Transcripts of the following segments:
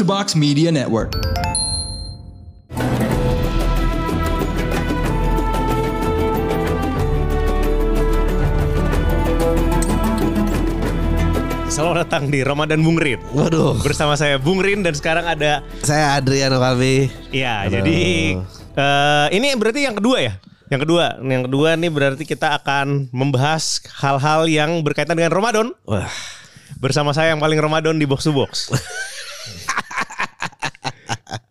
to Box Media Network. Selamat datang di Ramadan Bung Rin. Waduh. Bersama saya Bung Rin dan sekarang ada Saya Adriano Kalbi. ya Halo. jadi eh, ini berarti yang kedua ya? Yang kedua, yang kedua nih berarti kita akan membahas hal-hal yang berkaitan dengan Ramadan Wah. bersama saya yang paling Ramadan di box to box.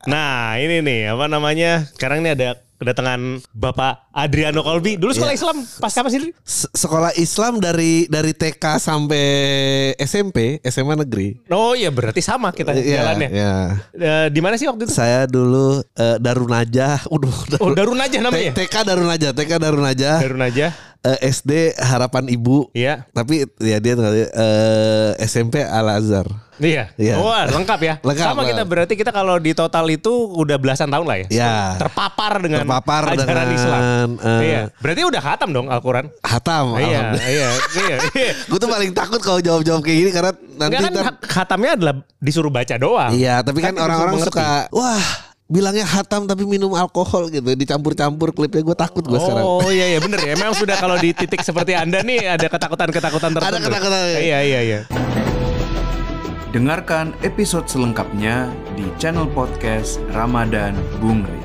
nah, ini nih apa namanya? Sekarang ini ada kedatangan Bapak Adriano Kolbi. Dulu sekolah Iya. Islam pas kapan sih? Se- Sekolah Islam dari dari TK sampai SMP, SMA negeri. Oh iya berarti sama kita Iya, jalannya. iya. Eh, di mana sih waktu itu? Saya dulu eh, Darun Najah. Udah, Oh Darun aja namanya. TK Darun Najah, TK Darun Najah. Aja. Eh, SD Harapan Ibu. Iya. Tapi ya dia eh, SMP Al Azhar. Iya. Iya. Wah, lengkap ya. Lengkap, Sama kita berarti kita kalau di total itu udah belasan tahun lah ya. Ya. Terpapar dengan Terpapar ajaran dengan, Islam. eh, iya. Berarti udah khatam dong Al-Qur'an. Hatam. iya, iya, iya. iya. Gue tuh paling takut kalau jawab-jawab kayak gini karena nanti Enggak kan ntar- khatamnya adalah disuruh baca doang. Iya, tapi kan Kan orang-orang suka wah bilangnya hatam tapi minum alkohol gitu dicampur-campur klipnya gue takut gue sekarang. Oh iya iya bener ya. Memang sudah kalau di titik seperti Anda nih ada ketakutan-ketakutan tertentu. Ada ketakutan, ya. Iya iya iya. Dengarkan episode selengkapnya di channel podcast Ramadan Bung Rin.